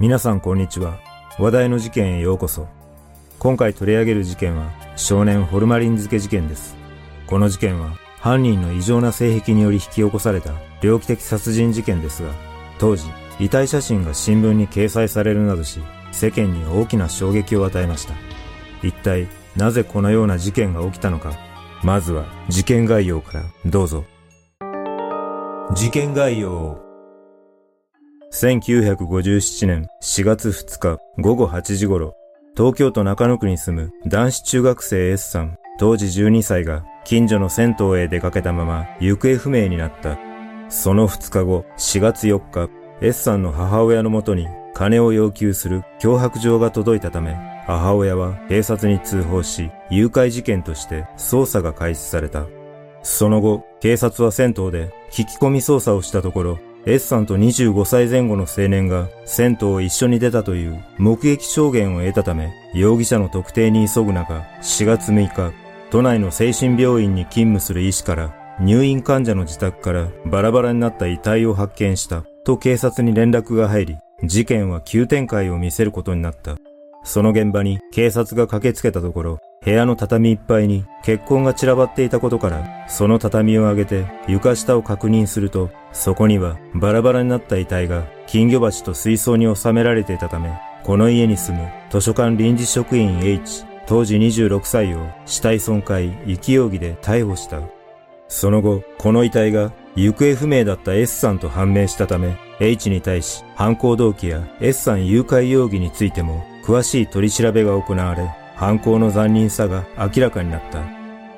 皆さんこんにちは。話題の事件へようこそ。今回取り上げる事件は少年ホルマリン漬け事件です。この事件は犯人の異常な性癖により引き起こされた猟奇的殺人事件ですが、当時遺体写真が新聞に掲載されるなどし、世間に大きな衝撃を与えました。一体なぜこのような事件が起きたのか、まずは事件概要からどうぞ。事件概要1957年4月2日午後8時頃、東京都中野区に住む男子中学生 S さん、当時12歳が近所の銭湯へ出かけたまま行方不明になった。その2日後、4月4日、S さんの母親のもとに金を要求する脅迫状が届いたため、母親は警察に通報し、誘拐事件として捜査が開始された。その後、警察は銭湯で聞き込み捜査をしたところ、S さんと25歳前後の青年が銭湯を一緒に出たという目撃証言を得たため、容疑者の特定に急ぐ中、4月6日、都内の精神病院に勤務する医師から入院患者の自宅からバラバラになった遺体を発見したと警察に連絡が入り、事件は急展開を見せることになった。その現場に警察が駆けつけたところ、部屋の畳いっぱいに血痕が散らばっていたことから、その畳を上げて床下を確認すると、そこにはバラバラになった遺体が金魚鉢と水槽に収められていたため、この家に住む図書館臨時職員 H、当時26歳を死体損壊、遺棄容疑で逮捕した。その後、この遺体が行方不明だった S さんと判明したため、H に対し犯行動機や S さん誘拐容疑についても詳しい取り調べが行われ、犯行の残忍さが明らかになった。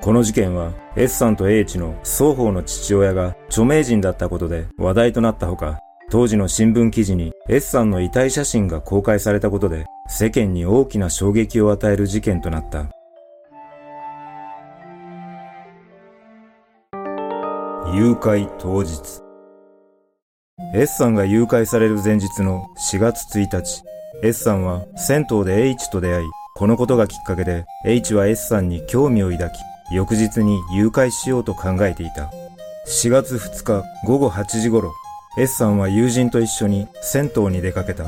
この事件は S さんと H の双方の父親が著名人だったことで話題となったほか、当時の新聞記事に S さんの遺体写真が公開されたことで世間に大きな衝撃を与える事件となった。誘拐当日 S さんが誘拐される前日の4月1日、S さんは銭湯で H と出会い、このことがきっかけで H は S さんに興味を抱き、翌日に誘拐しようと考えていた。4月2日午後8時頃、S さんは友人と一緒に銭湯に出かけた。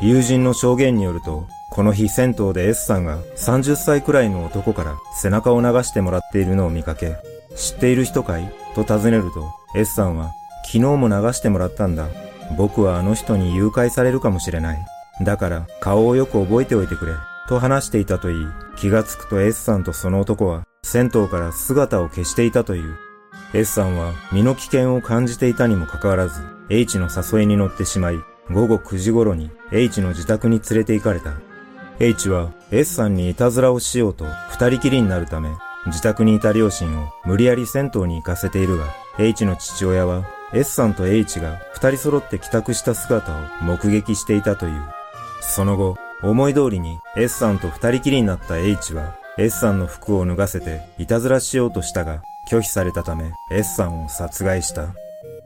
友人の証言によると、この日銭湯で S さんが30歳くらいの男から背中を流してもらっているのを見かけ、知っている人かい？と尋ねると、S さんは、昨日も流してもらったんだ。僕はあの人に誘拐されるかもしれない。だから顔をよく覚えておいてくれ。と話していたといい、気がつくと S さんとその男は銭湯から姿を消していたという。S さんは身の危険を感じていたにもかかわらず、H の誘いに乗ってしまい、午後9時頃に H の自宅に連れて行かれた。H は S さんにいたずらをしようと二人きりになるため、自宅にいた両親を無理やり銭湯に行かせているが、H の父親は S さんと H が二人揃って帰宅した姿を目撃していたという。その後、思い通りに S さんと二人きりになった H は S さんの服を脱がせていたずらしようとしたが拒否されたため S さんを殺害した。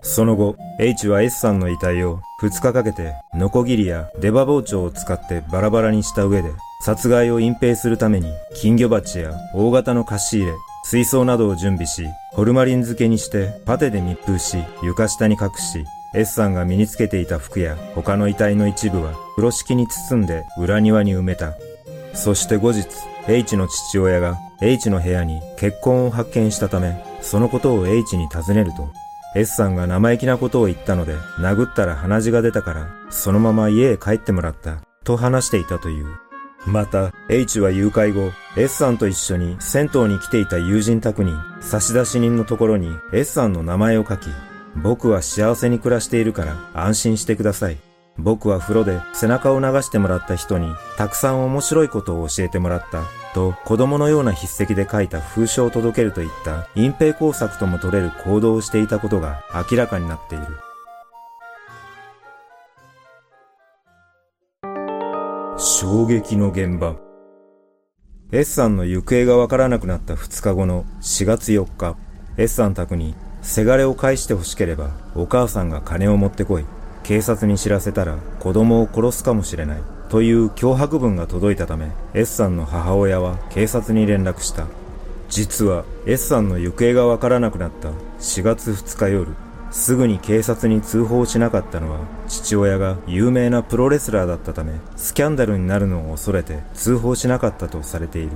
その後、H は S さんの遺体を2日かけてノコギリや出刃包丁を使ってバラバラにした上で殺害を隠蔽するために金魚鉢や大型の貸し入れ、水槽などを準備し、ホルマリン漬けにしてパテで密封し床下に隠し S さんが身につけていた服や他の遺体の一部は風呂敷に包んで裏庭に埋めた。そして後日、H の父親が H の部屋に血痕を発見したため、そのことを H に尋ねると、S さんが生意気なことを言ったので、殴ったら鼻血が出たから、そのまま家へ帰ってもらった、と話していたという。また、H は誘拐後、S さんと一緒に銭湯に来ていた友人宅に、差出人のところに S さんの名前を書き、僕は幸せに暮らしているから安心してください。僕は風呂で背中を流してもらった人にたくさん面白いことを教えてもらったと子供のような筆跡で書いた封書を届けるといった隠蔽工作とも取れる行動をしていたことが明らかになっている。衝撃の現場 S さんの行方がわからなくなった2日後の4月4日 S さん宅にせがれを返して欲しければお母さんが金を持ってこい。警察に知らせたら子供を殺すかもしれない。という脅迫文が届いたため S さんの母親は警察に連絡した。実は S さんの行方がわからなくなった4月2日夜、すぐに警察に通報しなかったのは父親が有名なプロレスラーだったためスキャンダルになるのを恐れて通報しなかったとされている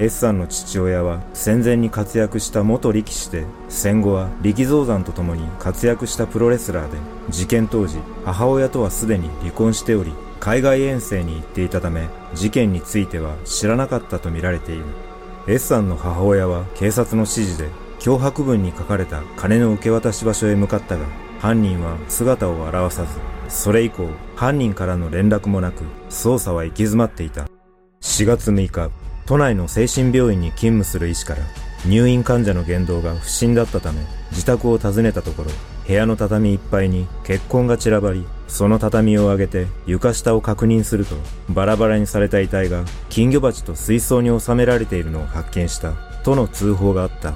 S さんの父親は戦前に活躍した元力士で戦後は力道山と共に活躍したプロレスラーで事件当時母親とはすでに離婚しており海外遠征に行っていたため事件については知らなかったとみられている。S さんの母親は警察の指示で脅迫文に書かれた金の受け渡し場所へ向かったが犯人は姿を現さずそれ以降犯人からの連絡もなく捜査は行き詰まっていた。4月6日都内の精神病院に勤務する医師から入院患者の言動が不審だったため自宅を訪ねたところ部屋の畳いっぱいに血痕が散らばりその畳を上げて床下を確認するとバラバラにされた遺体が金魚鉢と水槽に収められているのを発見したとの通報があった。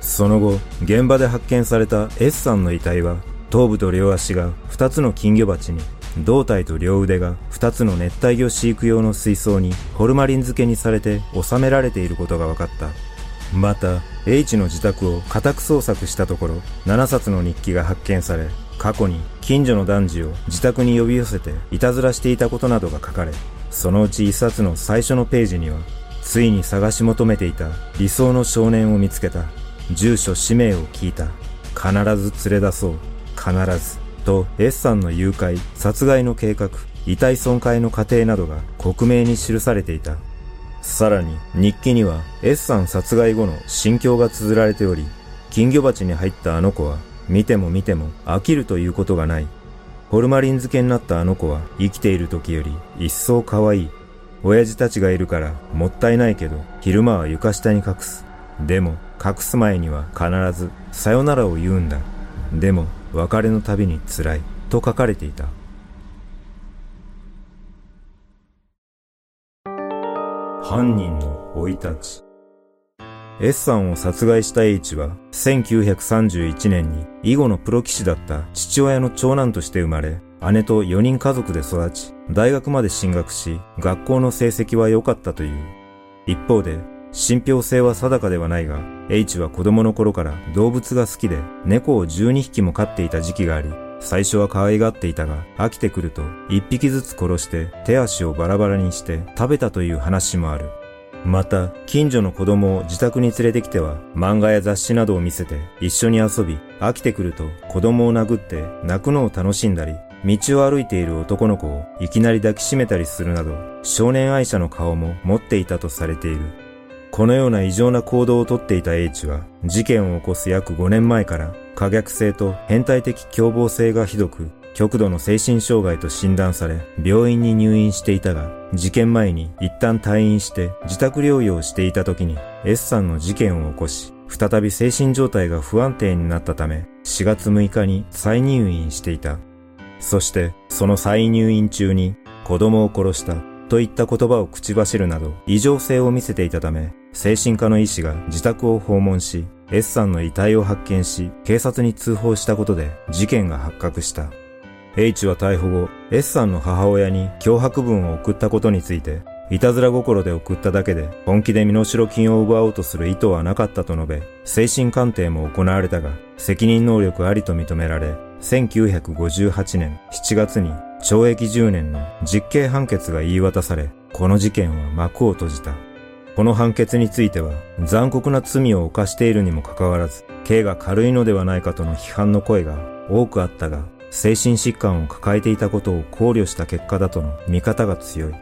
その後現場で発見された S さんの遺体は頭部と両足が2つの金魚鉢に胴体と両腕が2つの熱帯魚飼育用の水槽にホルマリン漬けにされて収められていることが分かった。また、H の自宅を家宅捜索したところ、7冊の日記が発見され、過去に近所の男児を自宅に呼び寄せていたずらしていたことなどが書かれ、そのうち1冊の最初のページには、ついに探し求めていた理想の少年を見つけた。住所氏名を聞いた。必ず連れ出そう。必ず。と S さんの誘拐、殺害の計画、遺体損壊の過程などが克明に記されていた。さらに日記には S さん殺害後の心境が綴られており、金魚鉢に入ったあの子は見ても見ても飽きるということがない。ホルマリン漬けになったあの子は生きている時より一層可愛い。親父たちがいるからもったいないけど昼間は床下に隠す。でも隠す前には必ずさよならを言うんだ。でも別れのたびに辛いと書かれていた。犯人の生い立ち S さんを殺害した H は1931年に囲碁のプロ棋士だった父親の長男として生まれ姉と4人家族で育ち大学まで進学し学校の成績は良かったという一方で信憑性は定かではないが、H は子供の頃から動物が好きで猫を12匹も飼っていた時期があり、最初は可愛がっていたが、飽きてくると1匹ずつ殺して手足をバラバラにして食べたという話もある。また、近所の子供を自宅に連れてきては、漫画や雑誌などを見せて一緒に遊び、飽きてくると子供を殴って泣くのを楽しんだり、道を歩いている男の子をいきなり抱きしめたりするなど、少年愛者の顔も持っていたとされている。このような異常な行動をとっていた H は、事件を起こす約5年前から、可逆性と変態的凶暴性がひどく、極度の精神障害と診断され、病院に入院していたが、事件前に一旦退院して自宅療養していた時に S さんの事件を起こし、再び精神状態が不安定になったため、4月6日に再入院していた。そして、その再入院中に子供を殺したといった言葉を口走るなど異常性を見せていたため、精神科の医師が自宅を訪問し、S さんの遺体を発見し、警察に通報したことで事件が発覚した。H は逮捕後、S さんの母親に脅迫文を送ったことについて、いたずら心で送っただけで、本気で身代金を奪おうとする意図はなかったと述べ、精神鑑定も行われたが、責任能力ありと認められ、1958年7月に懲役10年の実刑判決が言い渡され、この事件は幕を閉じた。この判決については残酷な罪を犯しているにもかかわらず、刑が軽いのではないかとの批判の声が多くあったが、精神疾患を抱えていたことを考慮した結果だとの見方が強い。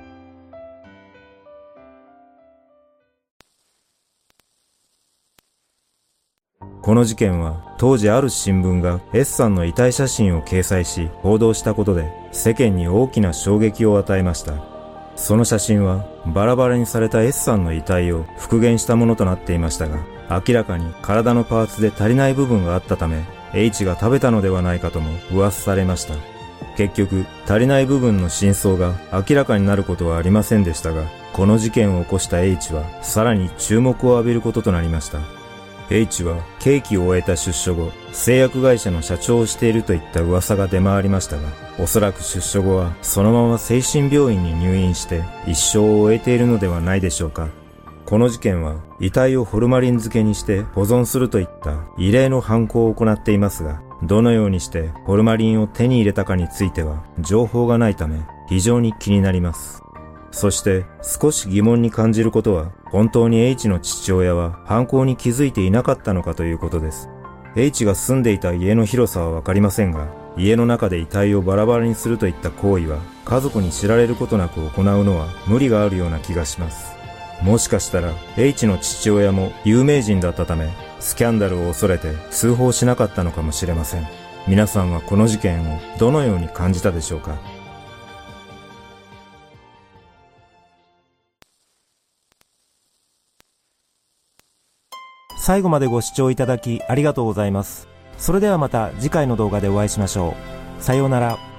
この事件は当時ある新聞が S さんの遺体写真を掲載し報道したことで世間に大きな衝撃を与えました。その写真はバラバラにされた S さんの遺体を復元したものとなっていましたが、明らかに体のパーツで足りない部分があったため、H が食べたのではないかとも噂されました。結局、足りない部分の真相が明らかになることはありませんでしたが、この事件を起こした H はさらに注目を浴びることとなりました。H は刑期を終えた出所後、製薬会社の社長をしているといった噂が出回りましたが、おそらく出所後はそのまま精神病院に入院して一生を終えているのではないでしょうか。この事件は遺体をホルマリン漬けにして保存するといった異例の犯行を行っていますが、どのようにしてホルマリンを手に入れたかについては情報がないため非常に気になります。そして少し疑問に感じることは本当に H の父親は犯行に気づいていなかったのかということです。H が住んでいた家の広さはわかりませんが、家の中で遺体をバラバラにするといった行為は家族に知られることなく行うのは無理があるような気がします。もしかしたら H の父親も有名人だったためスキャンダルを恐れて通報しなかったのかもしれません。皆さんはこの事件をどのように感じたでしょうか？最後までご視聴いただきありがとうございます。それではまた次回の動画でお会いしましょう。さようなら。